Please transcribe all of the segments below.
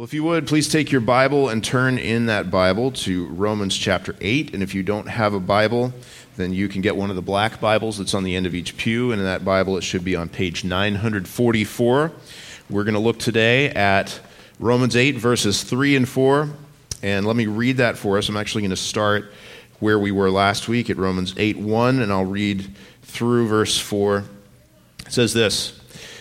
Well, if you would, please take your Bible and turn in that Bible to Romans chapter 8. And if you don't have a Bible, then you can get one of the black Bibles that's on the end of each pew. And in that Bible, it should be on page 944. We're going to look today at Romans 8, verses 3 and 4. And let me read that for us. I'm actually going to start where we were last week at Romans 8 1, and I'll read through verse 4. It says this.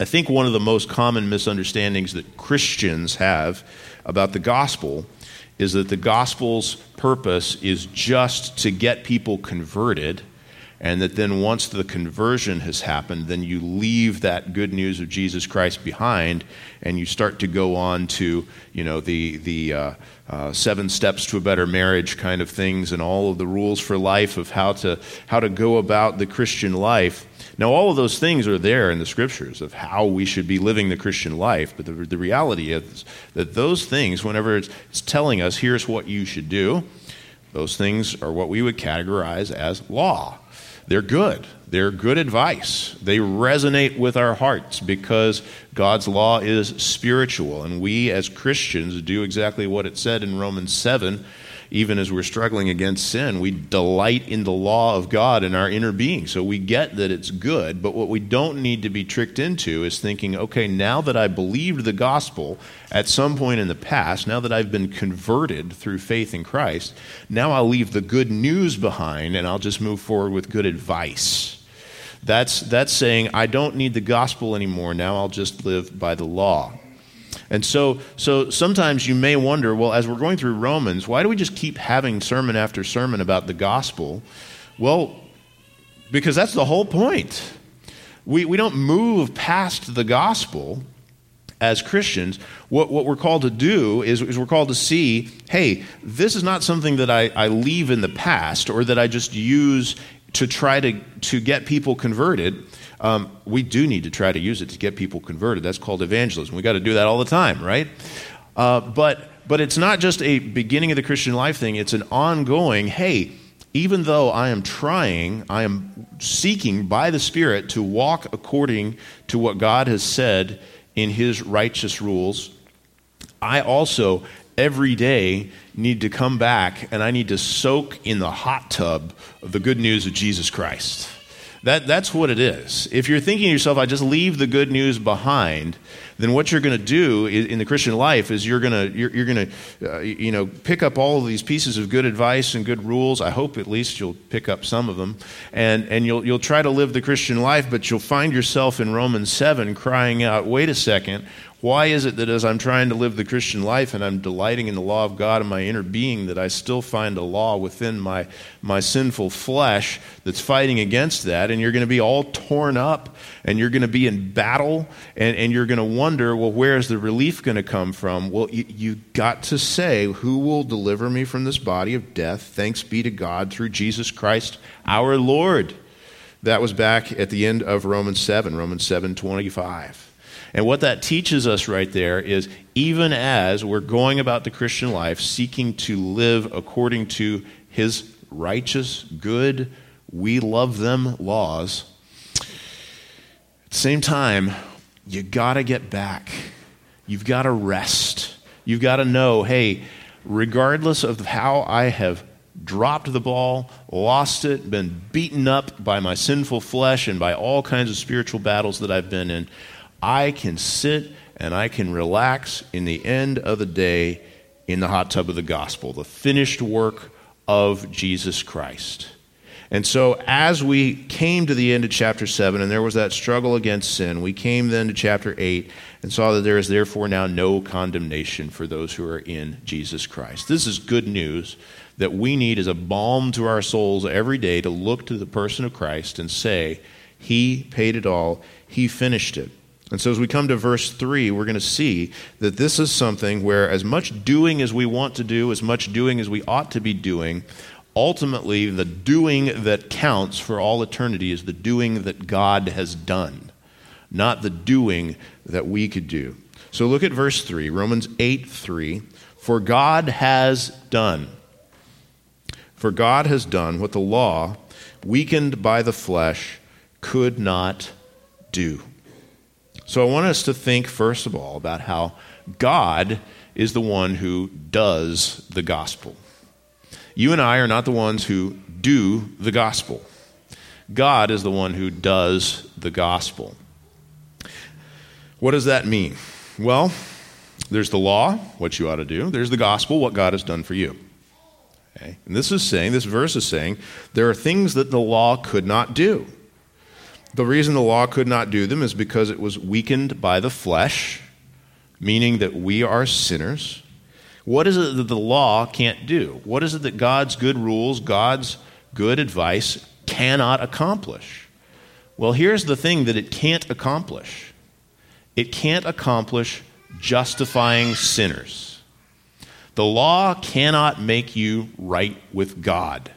I think one of the most common misunderstandings that Christians have about the gospel is that the gospel's purpose is just to get people converted and that then once the conversion has happened then you leave that good news of jesus christ behind and you start to go on to you know the the uh, uh, seven steps to a better marriage kind of things and all of the rules for life of how to how to go about the christian life now, all of those things are there in the scriptures of how we should be living the Christian life, but the, the reality is that those things, whenever it's, it's telling us, here's what you should do, those things are what we would categorize as law. They're good. They're good advice. They resonate with our hearts because God's law is spiritual. And we as Christians do exactly what it said in Romans 7 even as we're struggling against sin, we delight in the law of God in our inner being. So we get that it's good, but what we don't need to be tricked into is thinking, okay, now that I believed the gospel at some point in the past, now that I've been converted through faith in Christ, now I'll leave the good news behind and I'll just move forward with good advice. That's, that's saying, I don't need the gospel anymore. Now I'll just live by the law. And so, so sometimes you may wonder, well, as we're going through Romans, why do we just keep having sermon after sermon about the gospel? Well, because that's the whole point. We, we don't move past the gospel as Christians. What, what we're called to do is, is we're called to see hey, this is not something that I, I leave in the past or that I just use to try to, to get people converted. Um, we do need to try to use it to get people converted. That's called evangelism. We got to do that all the time, right? Uh, but but it's not just a beginning of the Christian life thing. It's an ongoing. Hey, even though I am trying, I am seeking by the Spirit to walk according to what God has said in His righteous rules. I also every day need to come back and I need to soak in the hot tub of the good news of Jesus Christ. That, that's what it is. If you're thinking to yourself, I just leave the good news behind, then what you're going to do in the Christian life is you're going to you're, you're going to uh, you know pick up all of these pieces of good advice and good rules. I hope at least you'll pick up some of them, and and you'll you'll try to live the Christian life, but you'll find yourself in Romans seven crying out, "Wait a second! Why is it that as I'm trying to live the Christian life and I'm delighting in the law of God in my inner being, that I still find a law within my, my sinful flesh that's fighting against that? And you're going to be all torn up and you're going to be in battle and, and you're going to wonder, well, where's the relief going to come from? Well, you, you got to say, Who will deliver me from this body of death? Thanks be to God through Jesus Christ our Lord. That was back at the end of Romans 7, Romans 7 25. And what that teaches us right there is even as we're going about the Christian life, seeking to live according to his righteous, good, we love them laws, at the same time, you got to get back. You've got to rest. You've got to know hey, regardless of how I have dropped the ball, lost it, been beaten up by my sinful flesh and by all kinds of spiritual battles that I've been in, I can sit and I can relax in the end of the day in the hot tub of the gospel, the finished work of Jesus Christ. And so, as we came to the end of chapter 7, and there was that struggle against sin, we came then to chapter 8 and saw that there is therefore now no condemnation for those who are in Jesus Christ. This is good news that we need as a balm to our souls every day to look to the person of Christ and say, He paid it all, He finished it. And so, as we come to verse 3, we're going to see that this is something where, as much doing as we want to do, as much doing as we ought to be doing, ultimately, the doing that counts for all eternity is the doing that God has done, not the doing that we could do. So, look at verse 3, Romans 8 3. For God has done. For God has done what the law, weakened by the flesh, could not do. So I want us to think, first of all, about how God is the one who does the gospel. You and I are not the ones who do the gospel. God is the one who does the gospel. What does that mean? Well, there's the law, what you ought to do. There's the gospel, what God has done for you. Okay? And this is saying, this verse is saying, there are things that the law could not do. The reason the law could not do them is because it was weakened by the flesh, meaning that we are sinners. What is it that the law can't do? What is it that God's good rules, God's good advice cannot accomplish? Well, here's the thing that it can't accomplish it can't accomplish justifying sinners. The law cannot make you right with God.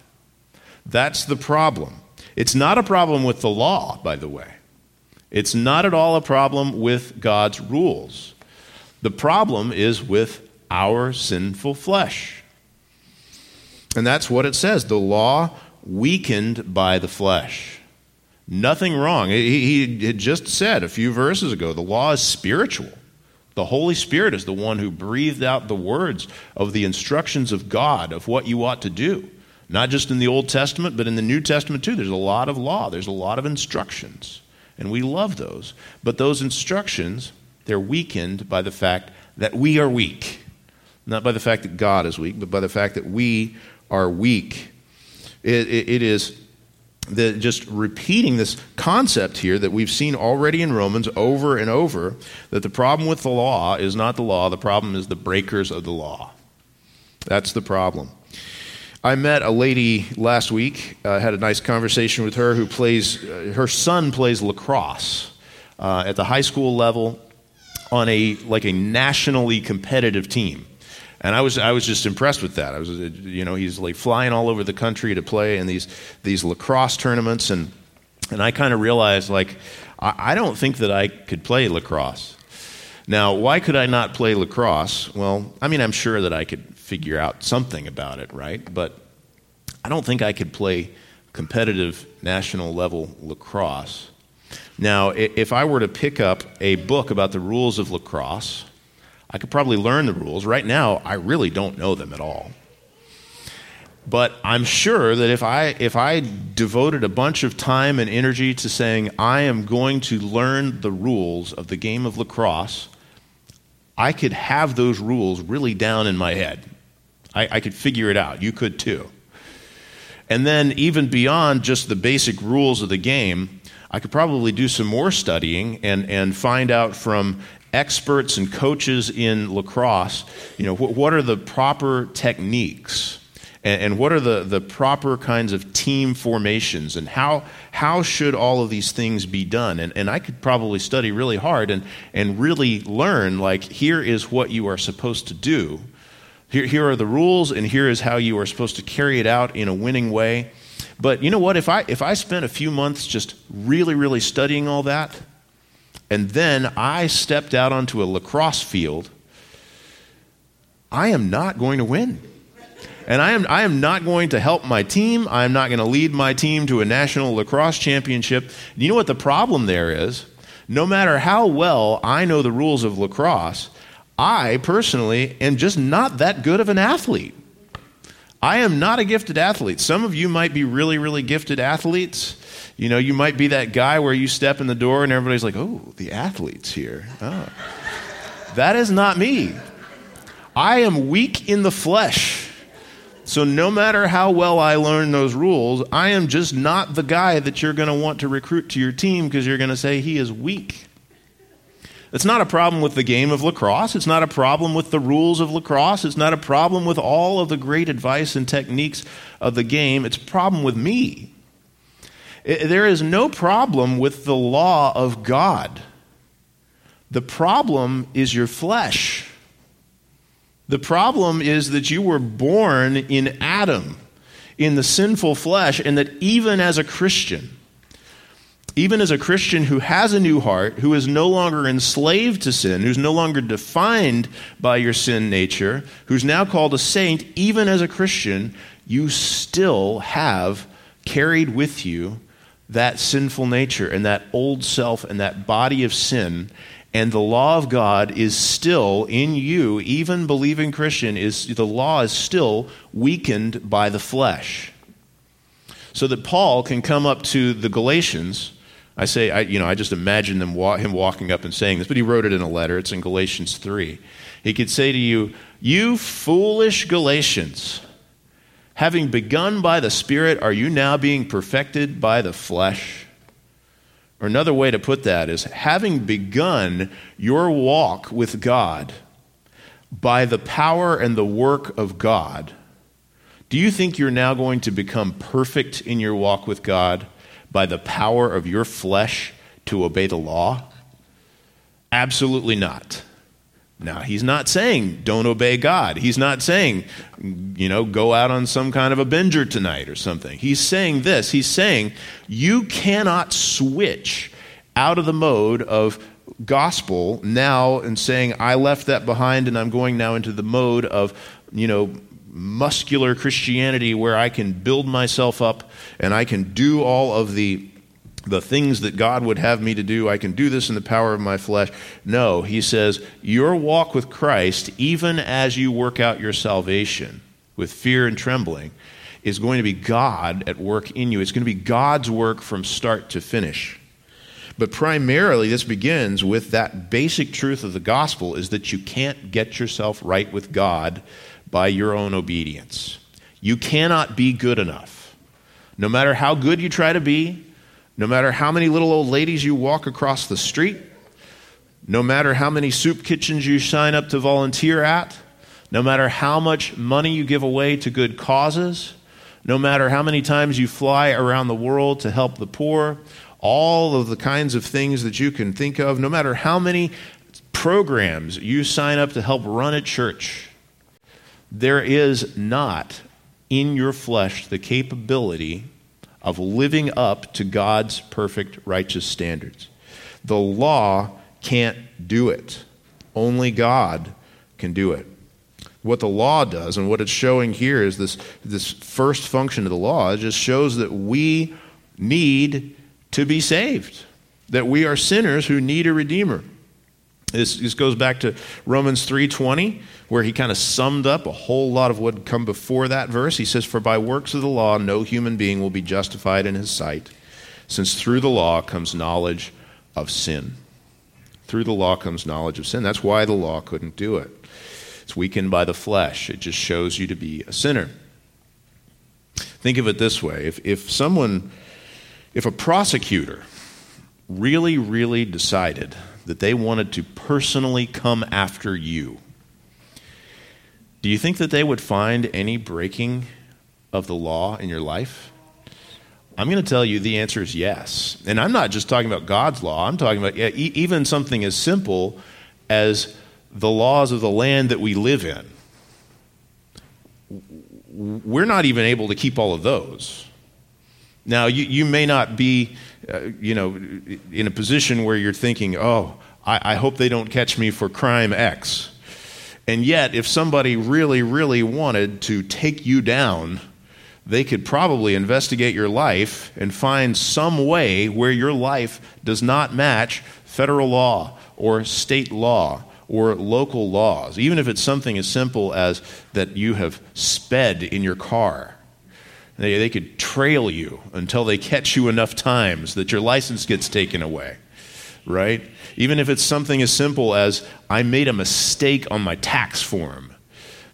That's the problem. It's not a problem with the law, by the way. It's not at all a problem with God's rules. The problem is with our sinful flesh. And that's what it says the law weakened by the flesh. Nothing wrong. He, had just said a few verses ago the law is spiritual. The Holy Spirit is the one who breathed out the words of the instructions of God of what you ought to do. Not just in the Old Testament, but in the New Testament too. There's a lot of law, there's a lot of instructions. And we love those. But those instructions, they're weakened by the fact that we are weak. Not by the fact that God is weak, but by the fact that we are weak. it, it, it is the, just repeating this concept here that we've seen already in Romans over and over that the problem with the law is not the law, the problem is the breakers of the law. That's the problem. I met a lady last week, uh, had a nice conversation with her who plays, uh, her son plays lacrosse uh, at the high school level on a, like a nationally competitive team. And I was, I was just impressed with that. I was, you know, he's like flying all over the country to play in these, these lacrosse tournaments. And, and I kind of realized, like, I, I don't think that I could play lacrosse. Now, why could I not play lacrosse? Well, I mean, I'm sure that I could figure out something about it, right? But I don't think I could play competitive national level lacrosse. Now, if I were to pick up a book about the rules of lacrosse, I could probably learn the rules. Right now, I really don't know them at all. But I'm sure that if I, if I devoted a bunch of time and energy to saying, I am going to learn the rules of the game of lacrosse, I could have those rules really down in my head. I, I could figure it out. You could too. And then, even beyond just the basic rules of the game, I could probably do some more studying and, and find out from experts and coaches in lacrosse, you know, what, what are the proper techniques and, and, what are the, the proper kinds of team formations and how, how should all of these things be done? And, and I could probably study really hard and, and really learn, like, here is what you are supposed to do here, here are the rules, and here is how you are supposed to carry it out in a winning way. But you know what? If I, if I spent a few months just really, really studying all that, and then I stepped out onto a lacrosse field, I am not going to win. And I am, I am not going to help my team. I am not going to lead my team to a national lacrosse championship. You know what the problem there is? No matter how well I know the rules of lacrosse, I personally am just not that good of an athlete. I am not a gifted athlete. Some of you might be really, really gifted athletes. You know, you might be that guy where you step in the door and everybody's like, oh, the athlete's here. Oh. that is not me. I am weak in the flesh. So, no matter how well I learn those rules, I am just not the guy that you're going to want to recruit to your team because you're going to say he is weak. It's not a problem with the game of lacrosse. It's not a problem with the rules of lacrosse. It's not a problem with all of the great advice and techniques of the game. It's a problem with me. It, there is no problem with the law of God. The problem is your flesh. The problem is that you were born in Adam, in the sinful flesh, and that even as a Christian, even as a Christian who has a new heart, who is no longer enslaved to sin, who's no longer defined by your sin nature, who's now called a saint, even as a Christian, you still have carried with you that sinful nature and that old self and that body of sin. And the law of God is still in you, even believing Christian, is the law is still weakened by the flesh. So that Paul can come up to the Galatians I say, I, you know, I just imagine them him walking up and saying this, but he wrote it in a letter. It's in Galatians 3. He could say to you, You foolish Galatians, having begun by the Spirit, are you now being perfected by the flesh? Or another way to put that is, having begun your walk with God by the power and the work of God, do you think you're now going to become perfect in your walk with God? By the power of your flesh to obey the law? Absolutely not. Now, he's not saying don't obey God. He's not saying, you know, go out on some kind of a binger tonight or something. He's saying this. He's saying you cannot switch out of the mode of gospel now and saying, I left that behind and I'm going now into the mode of, you know, muscular Christianity where I can build myself up and I can do all of the the things that God would have me to do, I can do this in the power of my flesh. No, he says, your walk with Christ, even as you work out your salvation with fear and trembling, is going to be God at work in you. It's going to be God's work from start to finish. But primarily, this begins with that basic truth of the gospel is that you can't get yourself right with God by your own obedience. You cannot be good enough. No matter how good you try to be, no matter how many little old ladies you walk across the street, no matter how many soup kitchens you sign up to volunteer at, no matter how much money you give away to good causes, no matter how many times you fly around the world to help the poor, all of the kinds of things that you can think of, no matter how many programs you sign up to help run a church, there is not in your flesh the capability of living up to God's perfect righteous standards. The law can't do it, only God can do it. What the law does and what it's showing here is this, this first function of the law. It just shows that we need to be saved, that we are sinners who need a redeemer. This, this goes back to Romans 3:20, where he kind of summed up a whole lot of what had come before that verse. He says, "For by works of the law no human being will be justified in his sight, since through the law comes knowledge of sin." Through the law comes knowledge of sin. That's why the law couldn't do it. It's weakened by the flesh. It just shows you to be a sinner. Think of it this way: if, if someone, if a prosecutor really, really decided that they wanted to personally come after you, do you think that they would find any breaking of the law in your life? I'm going to tell you the answer is yes. And I'm not just talking about God's law, I'm talking about even something as simple as the laws of the land that we live in. We're not even able to keep all of those. Now, you, you may not be uh, you know, in a position where you're thinking, oh, I, I hope they don't catch me for crime X. And yet, if somebody really, really wanted to take you down, they could probably investigate your life and find some way where your life does not match federal law or state law or local laws, even if it's something as simple as that you have sped in your car they, they could trail you until they catch you enough times that your license gets taken away, right? Even if it's something as simple as, I made a mistake on my tax form,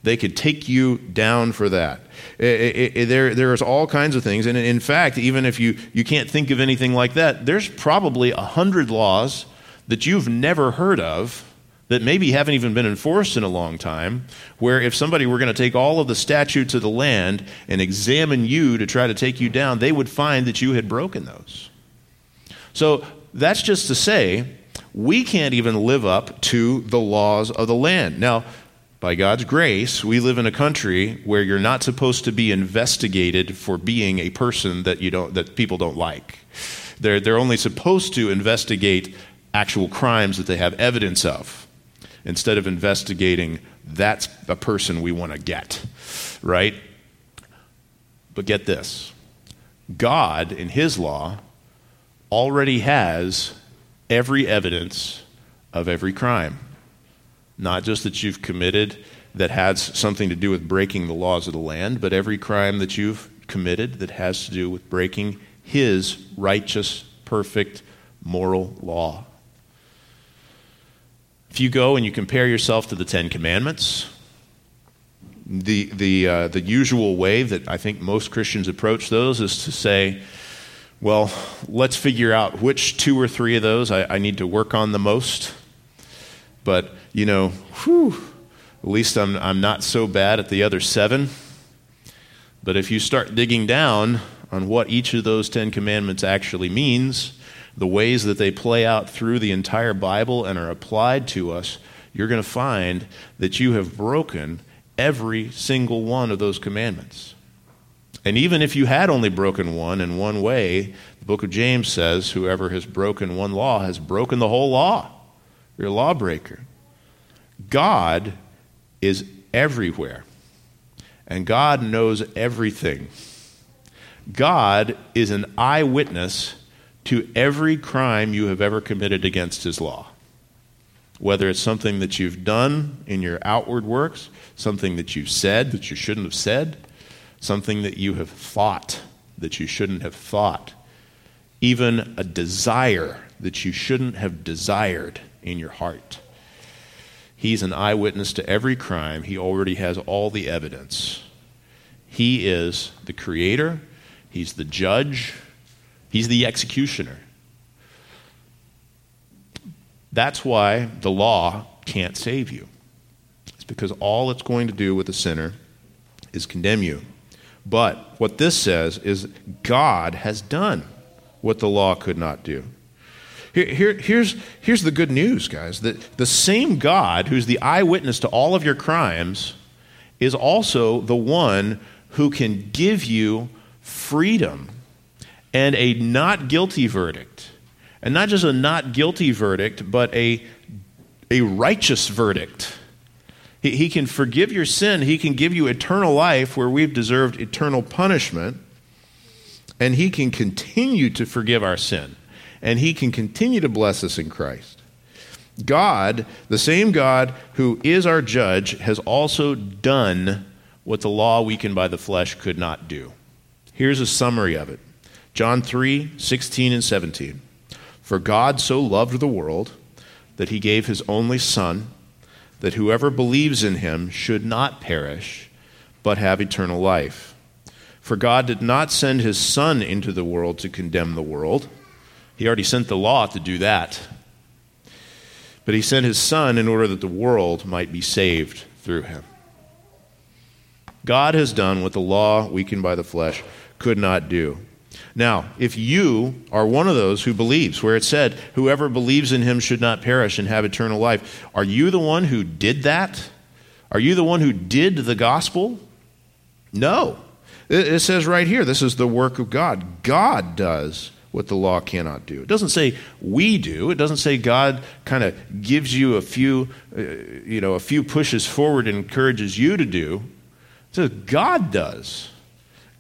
they could take you down for that. It, it, it, there, there's all kinds of things. And in fact, even if you, you can't think of anything like that, there's probably a hundred laws that you've never heard of that maybe haven't even been enforced in a long time, where if somebody were going to take all of the statutes of the land and examine you to try to take you down, they would find that you had broken those. So that's just to say we can't even live up to the laws of the land. Now, by God's grace, we live in a country where you're not supposed to be investigated for being a person that you don't that people don't like. They're, they're only supposed to investigate actual crimes that they have evidence of instead of investigating that's a person we want to get, right? But get this God, in His law, already has every evidence of every crime. Not just that you've committed that has something to do with breaking the laws of the land, but every crime that you've committed that has to do with breaking His righteous, perfect, moral law. If you go and you compare yourself to the Ten Commandments, the, the, uh, the usual way that I think most Christians approach those is to say, well, let's figure out which two or three of those I, I need to work on the most. But, you know, whew, at least I'm, I'm not so bad at the other seven. But if you start digging down on what each of those Ten Commandments actually means, the ways that they play out through the entire Bible and are applied to us, you're going to find that you have broken every single one of those commandments. And even if you had only broken one in one way, the book of James says, whoever has broken one law has broken the whole law. You're a lawbreaker. God is everywhere, and God knows everything. God is an eyewitness to every crime you have ever committed against his law. Whether it's something that you've done in your outward works, something that you've said that you shouldn't have said, something that you have thought that you shouldn't have thought, even a desire that you shouldn't have desired in your heart. He's an eyewitness to every crime. He already has all the evidence. He is the creator, He's the judge, He's the executioner. That's why the law can't save you. It's because all it's going to do with a sinner is condemn you. But what this says is God has done what the law could not do. Here, here, here's, here's the good news, guys. That the same God who's the eyewitness to all of your crimes is also the one who can give you freedom and a not guilty verdict. And not just a not guilty verdict, but a, a righteous verdict. He, he can forgive your sin, He can give you eternal life where we've deserved eternal punishment, and He can continue to forgive our sin, and He can continue to bless us in Christ. God, the same God who is our judge, has also done what the law weakened by the flesh could not do. Here's a summary of it John 3 16 and 17. For God so loved the world that he gave his only Son, that whoever believes in him should not perish, but have eternal life. For God did not send his Son into the world to condemn the world. He already sent the law to do that. But he sent his Son in order that the world might be saved through him. God has done what the law, weakened by the flesh, could not do. Now, if you are one of those who believes, where it said, whoever believes in him should not perish and have eternal life, are you the one who did that? Are you the one who did the gospel? No. It says right here, this is the work of God. God does what the law cannot do. It doesn't say we do. It doesn't say God kind of gives you a few, uh, you know, a few pushes forward and encourages you to do. It says God does.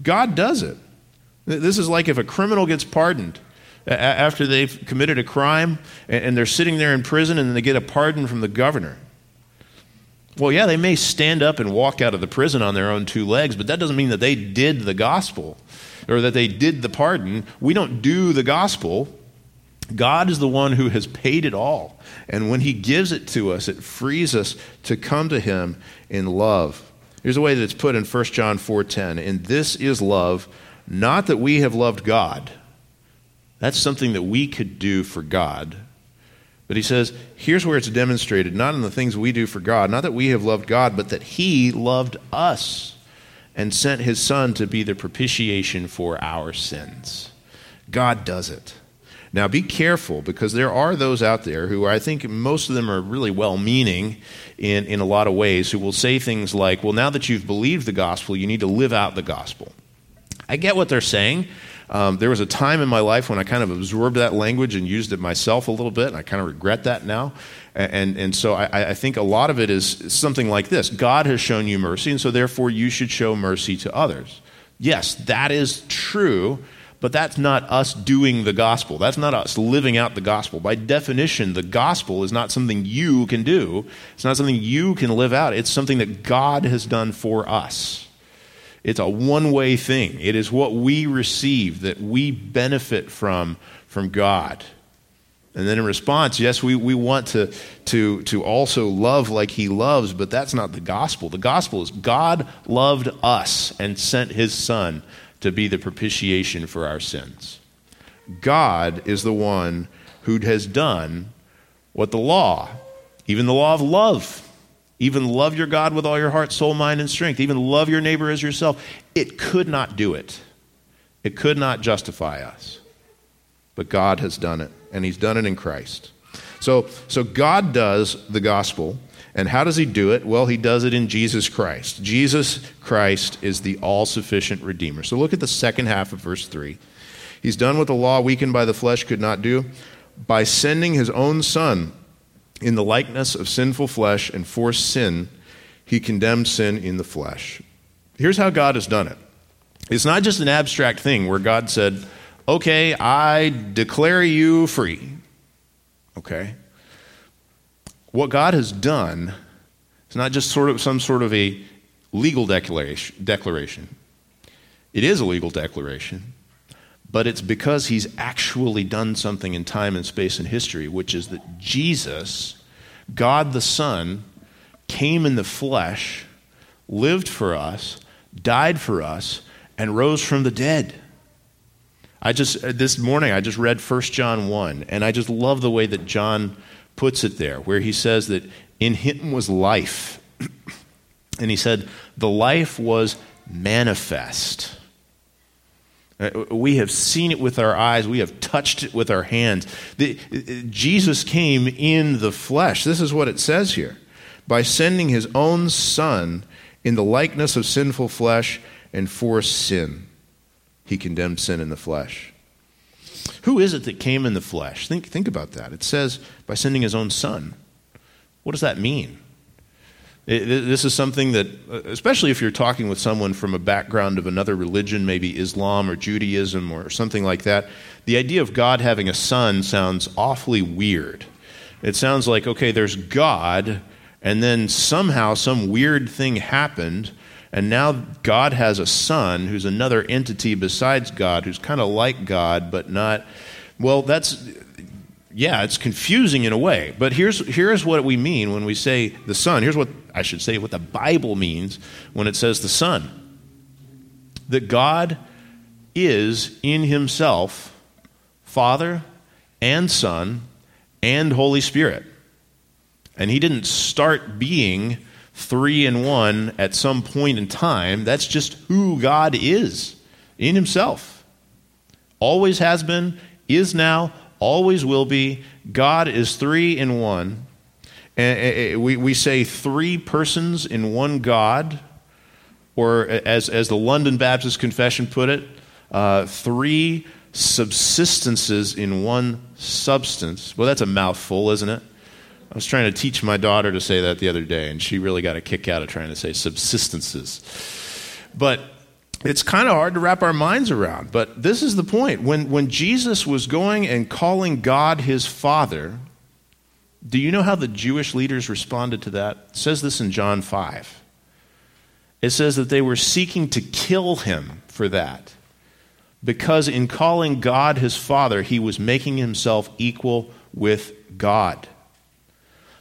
God does it. This is like if a criminal gets pardoned after they've committed a crime and they're sitting there in prison and they get a pardon from the governor. Well, yeah, they may stand up and walk out of the prison on their own two legs, but that doesn't mean that they did the gospel or that they did the pardon. We don't do the gospel. God is the one who has paid it all. And when He gives it to us, it frees us to come to Him in love. Here's a way that it's put in 1 John 4:10. And this is love, not that we have loved God. That's something that we could do for God. But he says, here's where it's demonstrated, not in the things we do for God, not that we have loved God, but that he loved us and sent his son to be the propitiation for our sins. God does it. Now, be careful because there are those out there who I think most of them are really well meaning in, in a lot of ways who will say things like, well, now that you've believed the gospel, you need to live out the gospel. I get what they're saying. Um, there was a time in my life when I kind of absorbed that language and used it myself a little bit, and I kind of regret that now. And, and so I, I think a lot of it is something like this God has shown you mercy, and so therefore you should show mercy to others. Yes, that is true but that's not us doing the gospel. That's not us living out the gospel. By definition, the gospel is not something you can do, it's not something you can live out. It's something that God has done for us. It's a one way thing. It is what we receive that we benefit from from God. And then in response, yes, we, we want to, to, to also love like he loves, but that's not the gospel. The gospel is God loved us and sent his son to be the propitiation for our sins. God is the one who has done what the law, even the law of love, even love your God with all your heart, soul, mind, and strength, even love your neighbor as yourself, it could not do it. It could not justify us. But God has done it, and He's done it in Christ. So, so God does the gospel. And how does he do it? Well, he does it in Jesus Christ. Jesus Christ is the all sufficient Redeemer. So look at the second half of verse 3. He's done what the law weakened by the flesh could not do by sending his own Son in the likeness of sinful flesh and for sin, he condemned sin in the flesh. Here's how God has done it it's not just an abstract thing where God said, Okay, I declare you free. Okay? what God has done is not just sort of some sort of a legal declaration, declaration. It is a legal declaration, but it's because he's actually done something in time and space and history, which is that Jesus, God the Son, came in the flesh, lived for us, died for us, and rose from the dead. I just uh, this morning I just read 1 John 1 and I just love the way that John puts it there, where he says that in him was life. and he said, the life was manifest. Uh, we have seen it with our eyes. We have touched it with our hands. The, Jesus came in the flesh. This is what it says here. By sending his own Son in the likeness of sinful flesh and for sin, he condemned sin in the flesh. Who is it that came in the flesh? Think, think about that. It says, by sending his own son. What does that mean? This is something that, uh, especially if you're talking with someone from a background of another religion, maybe Islam or Judaism or something like that, the idea of God having a son sounds awfully weird. It sounds like, okay, there's God, and then somehow some weird thing happened and now God has a son who's another entity besides God, who's kind of like God, but not. Well, that's. Yeah, it's confusing in a way. But here's, here's what we mean when we say the Son. Here's what I should say what the Bible means when it says the Son. That God is in Himself Father and Son and Holy Spirit. And He didn't start being three in one at some point in time. That's just who God is in Himself. Always has been, is now, always will be. God is three in one. Eh, eh, eh, we, we say three persons in one God, or as, as the London Baptist Confession put it, uh, three subsistences in one substance. Well, that's a mouthful, isn't it? I was trying to teach my daughter to say that the other day, and she really got a kick out of trying to say subsistences. But it's kind of hard to wrap our minds around. But this is the point. When, when Jesus was going and calling God his Father, do you know how the Jewish leaders responded to that? It says this in John 5. It says that they were seeking to kill him for that. Because in calling God his Father, he was making himself equal with God.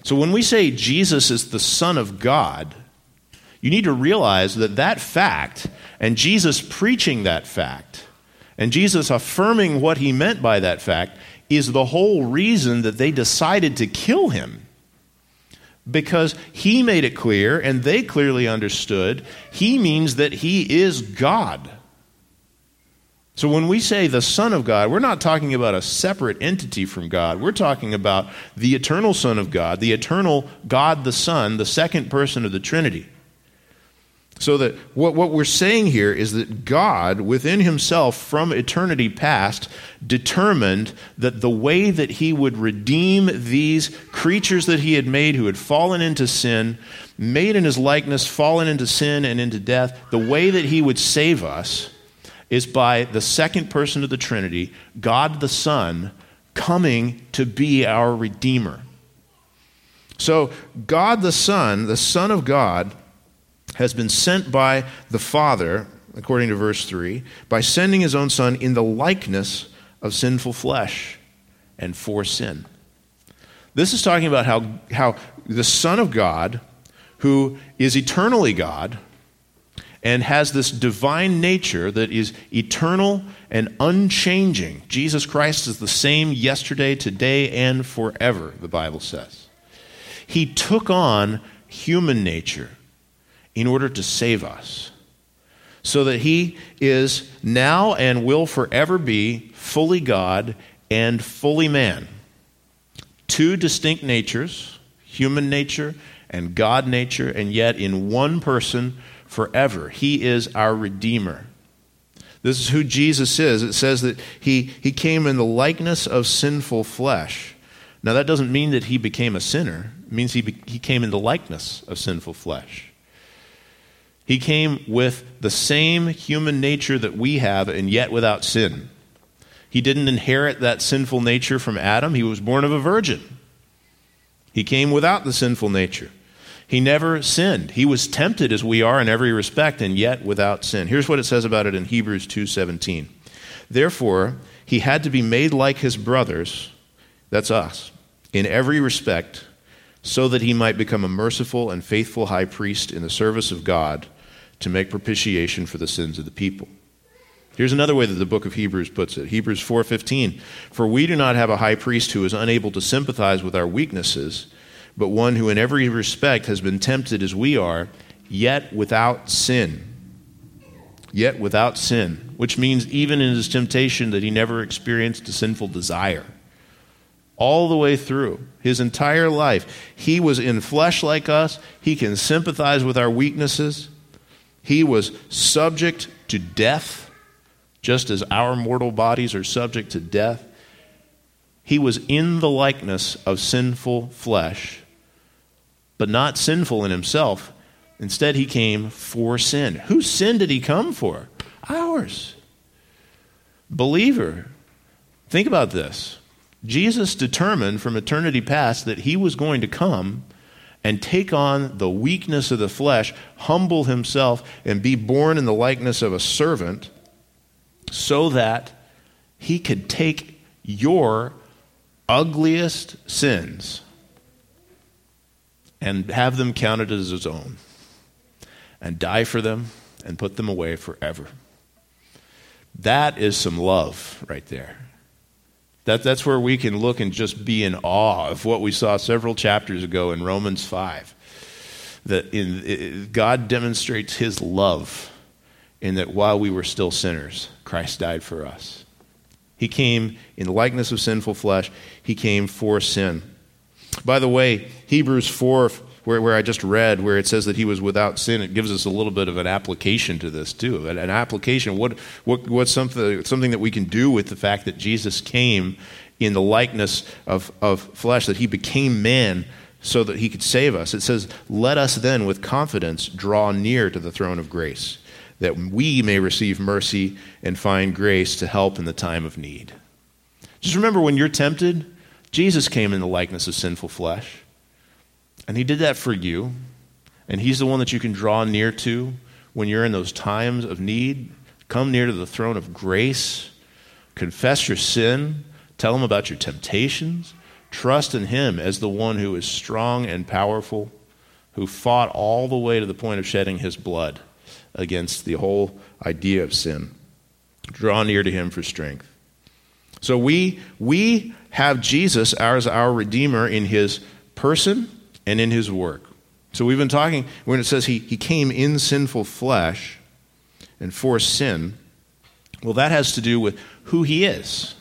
So when we say Jesus is the Son of God, you need to realize that that fact, and Jesus preaching that fact, and Jesus affirming what he meant by that fact, is the whole reason that they decided to kill him. Because he made it clear, and they clearly understood, he means that he is God. So when we say the Son of God, we're not talking about a separate entity from God. We're talking about the eternal Son of God, the eternal God the Son, the second person of the Trinity. So that what, what we're saying here is that God, within himself from eternity past, determined that the way that he would redeem these creatures that he had made who had fallen into sin, made in his likeness, fallen into sin and into death, the way that he would save us is by the second person of the Trinity, God the Son, coming to be our Redeemer. So, God the Son, the Son of God, has been sent by the Father, according to verse 3, by sending his own Son in the likeness of sinful flesh and for sin. This is talking about how, how the Son of God, who is eternally God, and has this divine nature that is eternal and unchanging. Jesus Christ is the same yesterday, today, and forever, the Bible says. He took on human nature in order to save us, so that he is now and will forever be fully God and fully man. Two distinct natures, human nature and God nature, and yet in one person forever. He is our Redeemer. This is who Jesus is. It says that he, he came in the likeness of sinful flesh. Now, that doesn't mean that he became a sinner, it means he, be, he came in the likeness of sinful flesh. He came with the same human nature that we have, and yet without sin. He didn't inherit that sinful nature from Adam, he was born of a virgin. He came without the sinful nature. He never sinned. He was tempted as we are in every respect and yet without sin. Here's what it says about it in Hebrews 2:17. Therefore, he had to be made like his brothers, that's us, in every respect, so that he might become a merciful and faithful high priest in the service of God to make propitiation for the sins of the people. Here's another way that the book of Hebrews puts it. Hebrews 4:15. For we do not have a high priest who is unable to sympathize with our weaknesses, but one who in every respect has been tempted as we are, yet without sin. Yet without sin, which means even in his temptation that he never experienced a sinful desire. All the way through his entire life, he was in flesh like us. He can sympathize with our weaknesses. He was subject to death, just as our mortal bodies are subject to death. He was in the likeness of sinful flesh, but not sinful in himself. Instead, he came for sin. Whose sin did he come for? Ours. Believer, think about this. Jesus determined from eternity past that he was going to come and take on the weakness of the flesh, humble himself, and be born in the likeness of a servant, so that he could take your ugliest sins and have them counted as his own, and die for them and put them away forever. That is some love right there. That, that's where we can look and just be in awe of what we saw several chapters ago in Romans 5. That in, it, God demonstrates his love in that while we were still sinners, Christ died for us. He came in the likeness of sinful flesh, he came for sin. By the way, Hebrews 4 where, where I just read, where it says that he was without sin, it gives us a little bit of an application to this too. An, an application, what, what, what's something, something that we can do with the fact that Jesus came in the likeness of, of flesh, that he became man so that he could save us. It says, Let us then with confidence draw near to the throne of grace, that we may receive mercy and find grace to help in the time of need. Just remember when you're tempted, Jesus came in the likeness of sinful flesh. And He did that for you. And He's the one that you can draw near to when you're in those times of need. Come near to the throne of grace. Confess your sin. Tell Him about your temptations. Trust in Him as the one who is strong and powerful, who fought all the way to the point of shedding His blood against the whole idea of sin. Draw near to Him for strength. So we, we have Jesus as our Redeemer in His person and in his work. So we've been talking, when it says he, he came in sinful flesh and for sin, Well, that has to do with who he is.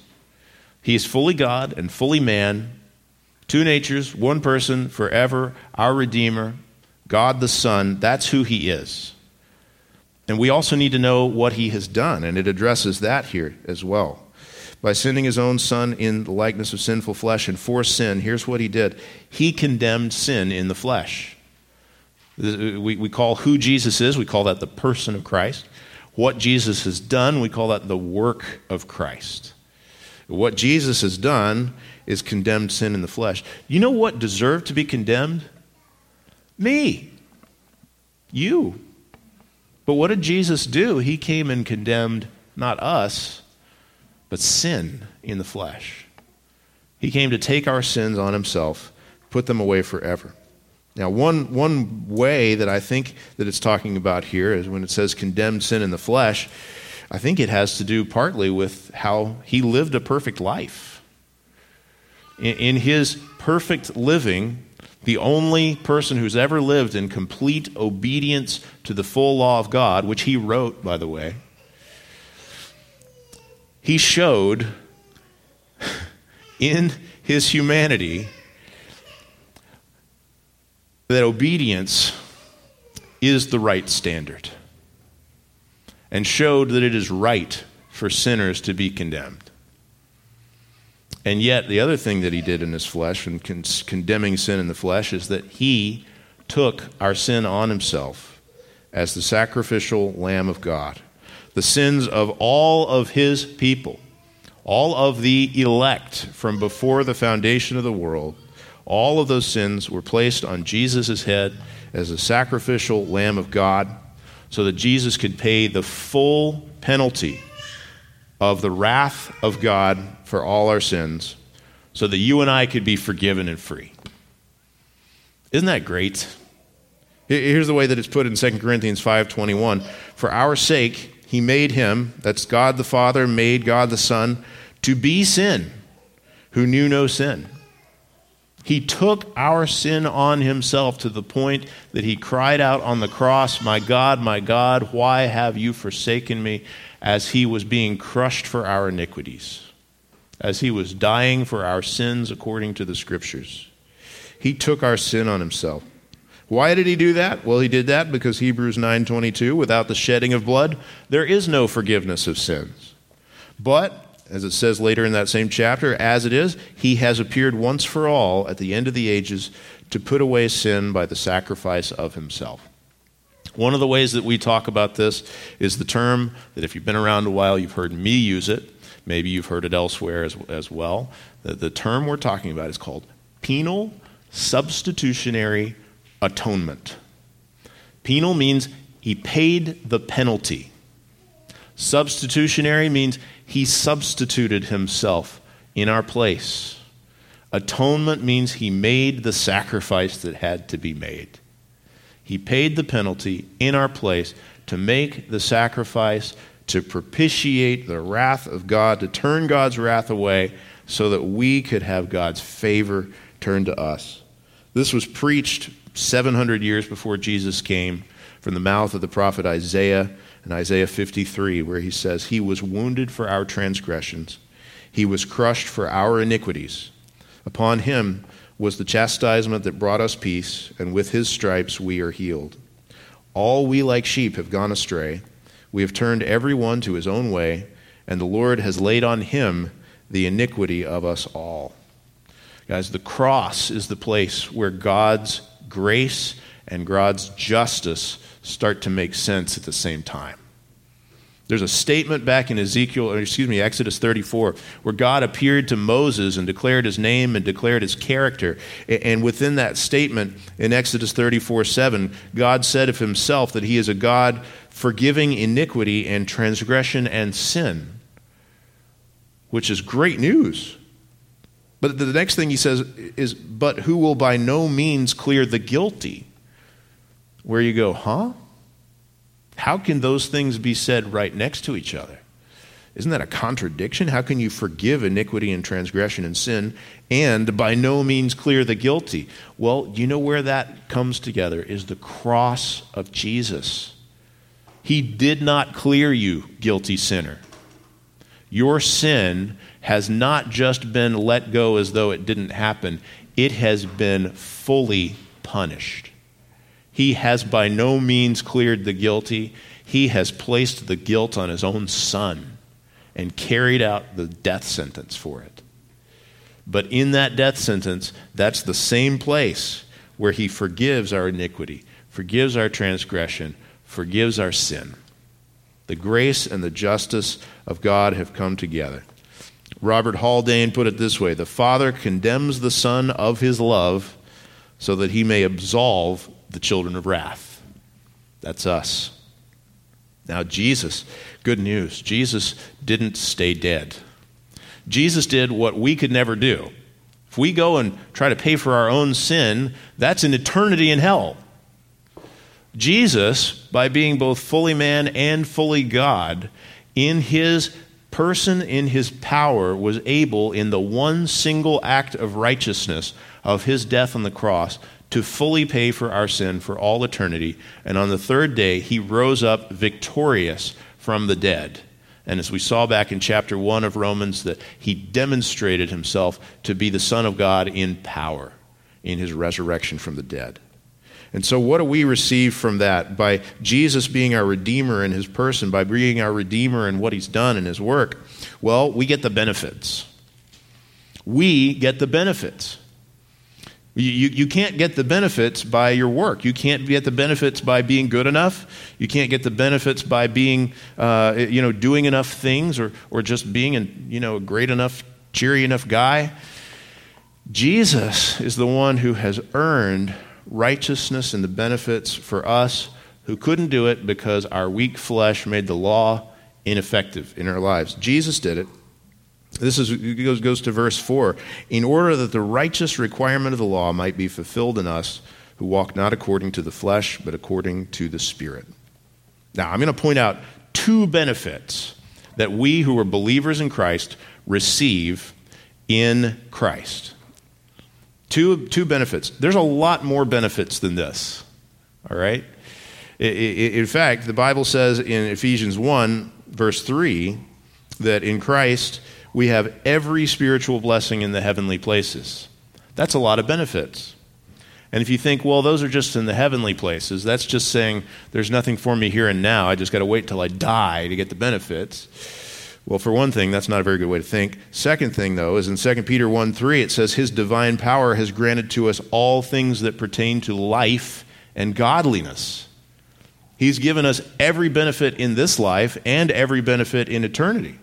He is fully God and fully man, two natures, one person, forever, our Redeemer, God the Son. That's who he is. And we also need to know what he has done, and it addresses that here as well. By sending his own Son in the likeness of sinful flesh and for sin, here's what he did He condemned sin in the flesh. We, we call who Jesus is, we call that the person of Christ. What Jesus has done, we call that the work of Christ. What Jesus has done is condemned sin in the flesh. You know what deserved to be condemned? Me. You. But what did Jesus do? He came and condemned not us, but sin in the flesh. He came to take our sins on himself, put them away forever. Now, one, one way that I think that it's talking about here is when it says condemned sin in the flesh, I think it has to do partly with how he lived a perfect life. In, in his perfect living, the only person who's ever lived in complete obedience to the full law of God, which he wrote, by the way, he showed in his humanity that obedience is the right standard and showed that it is right for sinners to be condemned. And yet, the other thing that he did in his flesh, and con- condemning sin in the flesh, is that he took our sin on himself as the sacrificial Lamb of God. The sins of all of his people, all of the elect from before the foundation of the world, all of those sins were placed on Jesus' head as a sacrificial Lamb of God so that Jesus could pay the full penalty of the wrath of God for all our sins so that you and I could be forgiven and free. Isn't that great? Here's the way that it's put in 2 Corinthians 5:21. For our sake he made him, that's God the Father made God the Son to be sin who knew no sin he took our sin on himself to the point that he cried out on the cross, My God, my God, why have you forsaken me? as he was being crushed for our iniquities, as he was dying for our sins according to the scriptures. He took our sin on himself. Why did he do that? Well, he did that because Hebrews 9:22, without the shedding of blood, there is no forgiveness of sins. But as it says later in that same chapter, as it is, he has appeared once for all at the end of the ages to put away sin by the sacrifice of himself. One of the ways that we talk about this is the term that if you've been around a while, you've heard me use it. Maybe you've heard it elsewhere as, as well. The, the term we're talking about is called penal substitutionary atonement. Penal means he paid the penalty. Substitutionary means he substituted himself in our place. Atonement means he made the sacrifice that had to be made. He paid the penalty in our place to make the sacrifice to propitiate the wrath of God, to turn God's wrath away so that we could have God's favor turned to us. This was preached 700 years before Jesus came from the mouth of the prophet Isaiah in Isaiah 53, where he says, He was wounded for our transgressions, He was crushed for our iniquities. Upon Him was the chastisement that brought us peace, and with His stripes we are healed. All we like sheep have gone astray. We have turned every one to his own way, and the Lord has laid on him the iniquity of us all. Guys, the cross is the place where God's grace and God's justice start to make sense at the same time. There's a statement back in Ezekiel, excuse me, Exodus 34, where God appeared to Moses and declared his name and declared his character. And within that statement in Exodus 34 7, God said of himself that he is a God forgiving iniquity and transgression and sin, which is great news. But the next thing he says is, but who will by no means clear the guilty where you go, huh? How can those things be said right next to each other? Isn't that a contradiction? How can you forgive iniquity and transgression and sin and by no means clear the guilty? Well, you know where that comes together is the cross of Jesus. He did not clear you, guilty sinner. Your sin has not just been let go as though it didn't happen, it has been fully punished. He has by no means cleared the guilty. He has placed the guilt on his own son and carried out the death sentence for it. But in that death sentence, that's the same place where he forgives our iniquity, forgives our transgression, forgives our sin. The grace and the justice of God have come together. Robert Haldane put it this way The Father condemns the Son of his love so that he may absolve the children of wrath. That's us. Now, Jesus, good news, Jesus didn't stay dead. Jesus did what we could never do. If we go and try to pay for our own sin, that's an eternity in hell. Jesus, by being both fully man and fully God, in his person, in his power, was able, in the one single act of righteousness of his death on the cross, to fully pay for our sin for all eternity. And on the third day, he rose up victorious from the dead. And as we saw back in chapter 1 of Romans, that he demonstrated himself to be the Son of God in power in his resurrection from the dead. And so, what do we receive from that? By Jesus being our Redeemer in his person, by being our Redeemer in what he's done in his work, well, we get the benefits. We get the benefits. You, you, can't get the benefits by your work. You can't get the benefits by being good enough. You can't get the benefits by being, uh, you know, doing enough things or, or just being, an, you know, a great enough, cheery enough guy. Jesus is the one who has earned righteousness and the benefits for us who couldn't do it because our weak flesh made the law ineffective in our lives. Jesus did it. This is, goes, goes to verse 4. In order that the righteous requirement of the law might be fulfilled in us who walk not according to the flesh, but according to the Spirit. Now, I'm going to point out two benefits that we who are believers in Christ receive in Christ. Two, two benefits. There's a lot more benefits than this, all right? In fact, the Bible says in Ephesians 1, verse 3, that in Christ, we have every spiritual blessing in the heavenly places. That's a lot of benefits. And if you think, well, those are just in the heavenly places, that's just saying there's nothing for me here and now. I just got to wait till I die to get the benefits. Well, for one thing, that's not a very good way to think. Second thing, though, is in 2 Peter 1 3, it says, His divine power has granted to us all things that pertain to life and godliness. He's given us every benefit in this life and every benefit in eternity.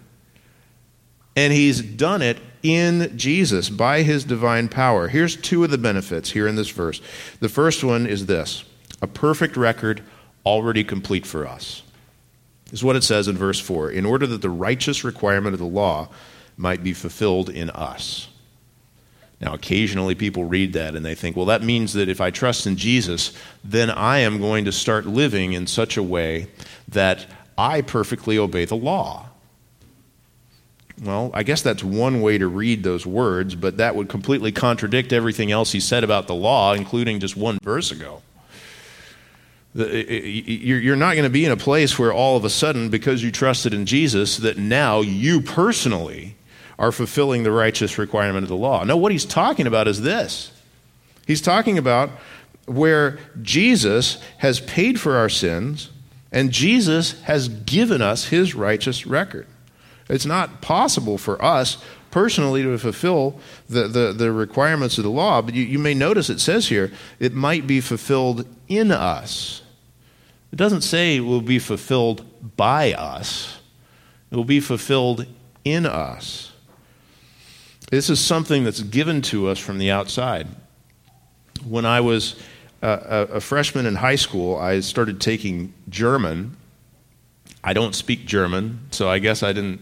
And he's done it in Jesus by his divine power. Here's two of the benefits here in this verse. The first one is this a perfect record already complete for us. Is what it says in verse 4 in order that the righteous requirement of the law might be fulfilled in us. Now, occasionally people read that and they think, well, that means that if I trust in Jesus, then I am going to start living in such a way that I perfectly obey the law. Well, I guess that's one way to read those words, but that would completely contradict everything else he said about the law, including just one verse ago. You're not going to be in a place where all of a sudden, because you trusted in Jesus, that now you personally are fulfilling the righteous requirement of the law. No, what he's talking about is this. He's talking about where Jesus has paid for our sins and Jesus has given us his righteous record. It's not possible for us personally to fulfill the, the, the requirements of the law, but you, you may notice it says here it might be fulfilled in us. It doesn't say it will be fulfilled by us, it will be fulfilled in us. This is something that's given to us from the outside. When I was a, a freshman in high school, I started taking German I don't speak German, so I guess I didn't,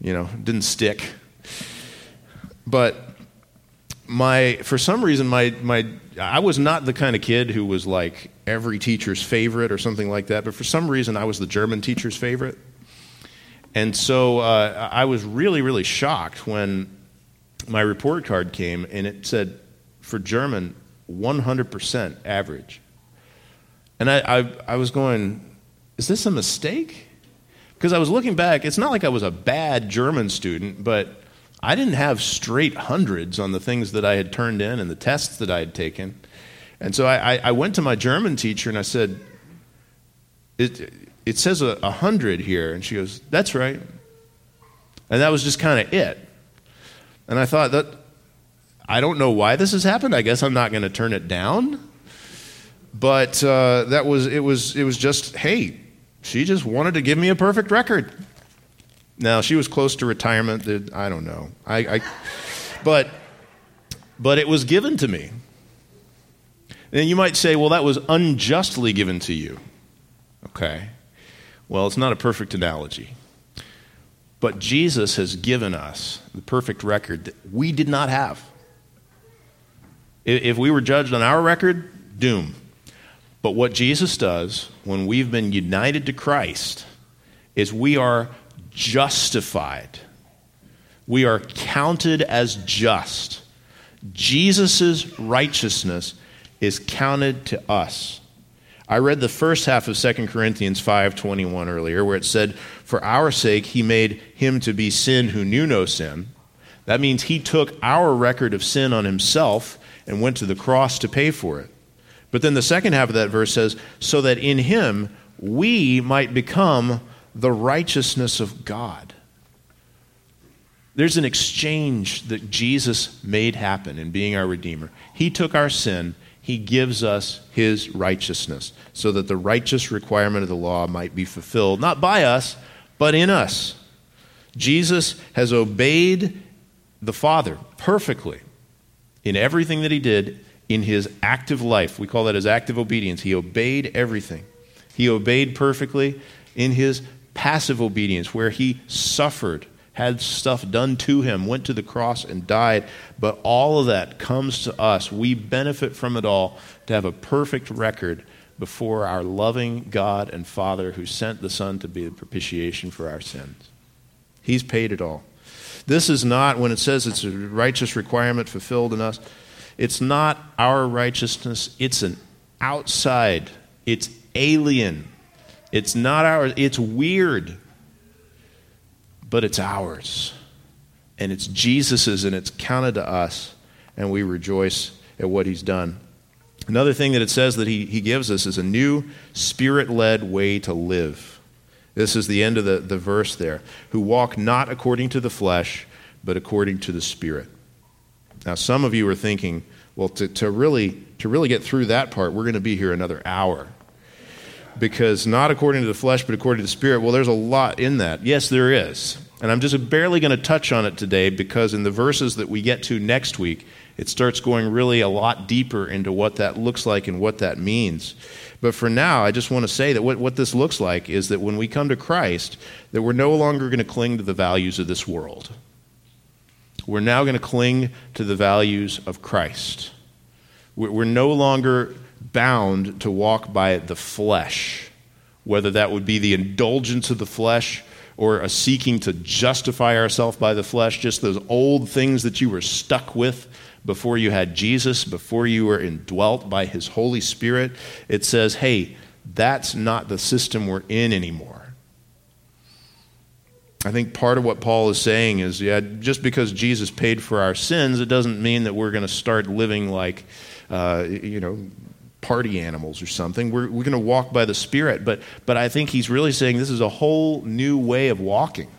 you know, didn't stick. But my, for some reason, my, my, I was not the kind of kid who was like every teacher's favorite or something like that. But for some reason, I was the German teacher's favorite. And so uh, I was really, really shocked when my report card came and it said for German 100% average. And I, I, I was going, is this a mistake? Because I was looking back, it's not like I was a bad German student, but I didn't have straight hundreds on the things that I had turned in and the tests that I had taken. And so I, I went to my German teacher and I said, It, it says a, hundred here. And she goes, That's right. And that was just kind of it. And I thought that I don't know why this has happened. I guess I'm not going to turn it down. But uh, that was it was it was just hey, she just wanted to give me a perfect record. Now she was close to retirement. I don't know. I, I but but it was given to me. And you might say, well, that was unjustly given to you. Okay. Well, it's not a perfect analogy. But Jesus has given us the perfect record that we did not have. If we were judged on our record, doom. But what Jesus does when we've been united to Christ is we are justified. We are counted as just. Jesus' righteousness is counted to us. I read the first half of 2 Corinthians 5:21 earlier where it said for our sake he made him to be sin who knew no sin. That means he took our record of sin on himself and went to the cross to pay for it. But then the second half of that verse says so that in him we might become the righteousness of God. There's an exchange that Jesus made happen in being our Redeemer. He took our sin, He gives us His righteousness, so that the righteous requirement of the law might be fulfilled, not by us, but in us. Jesus has obeyed the Father perfectly in everything that He did in His active life. We call that His active obedience. He obeyed everything, He obeyed perfectly in His passive obedience, where he suffered, had stuff done to him, went to the cross and died. But all of that comes to us. We benefit from it all to have a perfect record before our loving God and Father who sent the Son to be the propitiation for our sins. He's paid it all. This is not, when it says it's a righteous requirement fulfilled in us, it's not our righteousness, it's an outside, it's alien it's not ours. It's weird, but it's ours. And it's Jesus's, and it's counted to us, and we rejoice at what he's done. Another thing that it says that he, he gives us is a new spirit led way to live. This is the end of the, the verse there. Who walk not according to the flesh, but according to the Spirit. Now, some of you are thinking, well, to, to, really, to really get through that part, we're going to be here another hour because not according to the flesh, but according to the Spirit. Well, there's a lot in that. Yes, there is. And I'm just barely going to touch on it today because in the verses that we get to next week, it starts going really a lot deeper into what that looks like and what that means. But for now, I just want to say that what, what this looks like is that when we come to Christ, that we're no longer going to cling to the values of this world. We're now going to cling to the values of Christ. We're no longer bound to walk by the flesh, whether that would be the indulgence of the flesh or a seeking to justify ourselves by the flesh, just those old things that you were stuck with before you had Jesus, before you were indwelt by His Holy Spirit. It says, hey, that's not the system we're in anymore. I think part of what Paul is saying is, yeah, just because Jesus paid for our sins, it doesn't mean that we're going to start living like, uh, you know, party animals or something. We're, we're going to walk by the Spirit. But, but I think he's really saying this is a whole new way of walking.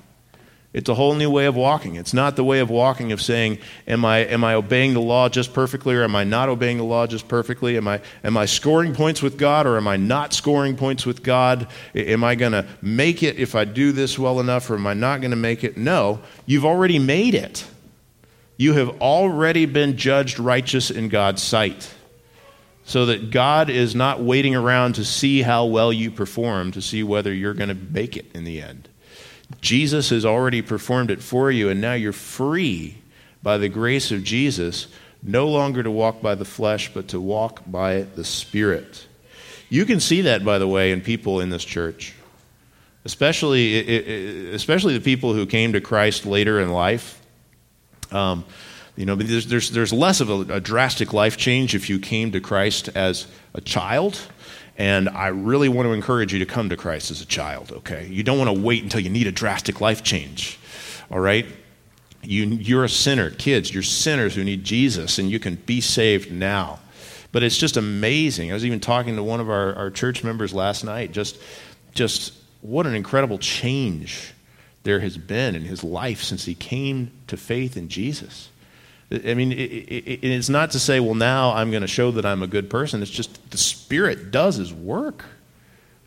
It's a whole new way of walking. It's not the way of walking of saying, am I, am I obeying the law just perfectly or am I not obeying the law just perfectly? Am I, am I scoring points with God or am I not scoring points with God? Am I going to make it if I do this well enough or am I not going to make it? No, you've already made it. You have already been judged righteous in God's sight so that God is not waiting around to see how well you perform to see whether you're going to make it in the end. Jesus has already performed it for you, and now you're free by the grace of Jesus, no longer to walk by the flesh, but to walk by the Spirit. You can see that, by the way, in people in this church, especially, especially the people who came to Christ later in life. Um, you know, there's, there's, there's less of a, a, drastic life change if you came to Christ as a child. And I really want to encourage you to come to Christ as a child, okay? You don't want to wait until you need a drastic life change, all right? You, you're a sinner. Kids, you're sinners who need Jesus, and you can be saved now. But it's just amazing. I was even talking to one of our, our church members last night, just, just what an incredible change there has been in his life since he came to faith in Jesus. I mean, it, it, it's not to say, well, now I'm going to show that I'm a good person. It's just the Spirit does his work.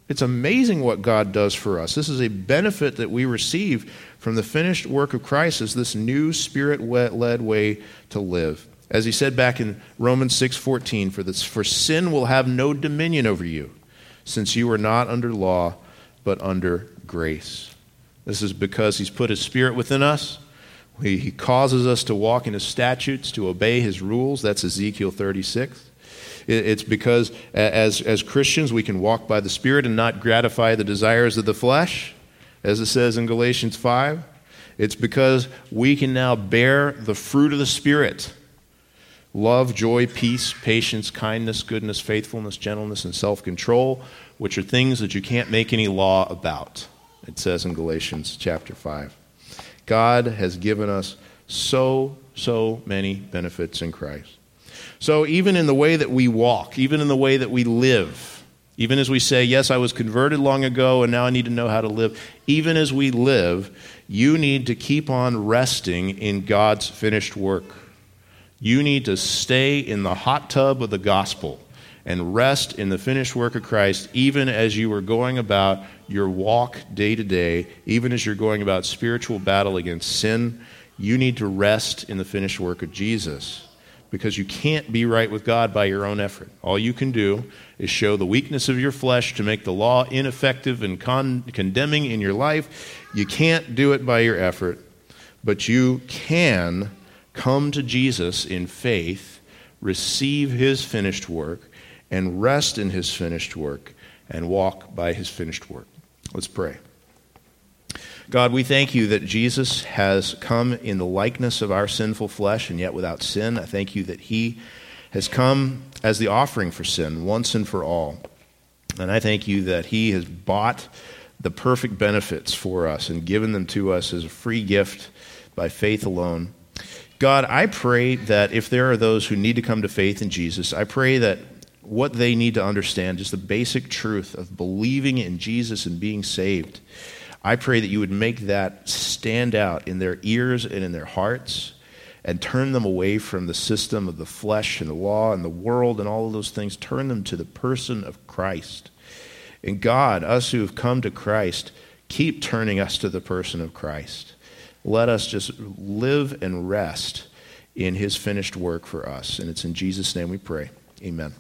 It's amazing what God does for us. This is a benefit that we receive from the finished work of Christ as this new spirit-led way to live. As he said back in Romans 6:14, for this for sin will have no dominion over you, since you are not under law, but under grace. This is because he's put his spirit within us he, causes us to walk in his statutes, to obey his rules. That's Ezekiel 36. It, it's because as, as Christians we can walk by the Spirit and not gratify the desires of the flesh, as it says in Galatians 5. It's because we can now bear the fruit of the Spirit love, joy, peace, patience, kindness, goodness, faithfulness, gentleness, and self control, which are things that you can't make any law about. It says in Galatians chapter 5. God has given us so, so many benefits in Christ. So, even in the way that we walk, even in the way that we live, even as we say, Yes, I was converted long ago and now I need to know how to live, even as we live, you need to keep on resting in God's finished work. You need to stay in the hot tub of the gospel and rest in the finished work of Christ, even as you are going about your walk day to day, even as you're going about spiritual battle against sin. You need to rest in the finished work of Jesus because you can't be right with God by your own effort. All you can do is show the weakness of your flesh to make the law ineffective and con- condemning in your life. You can't do it by your effort, but you can come to Jesus in faith, receive his finished work, and rest in his finished work and walk by his finished work. Let's pray. God, we thank you that Jesus has come in the likeness of our sinful flesh and yet without sin. I thank you that he has come as the offering for sin once and for all. And I thank you that he has bought the perfect benefits for us and given them to us as a free gift by faith alone. God, I pray that if there are those who need to come to faith in Jesus, I pray that what they need to understand, just the basic truth of believing in Jesus and being saved. I pray that you would make that stand out in their ears and in their hearts and turn them away from the system of the flesh and the law and the world and all of those things. Turn them to the person of Christ. And God, us who have come to Christ, keep turning us to the person of Christ. Let us just live and rest in his finished work for us. And it's in Jesus' name we pray. Amen.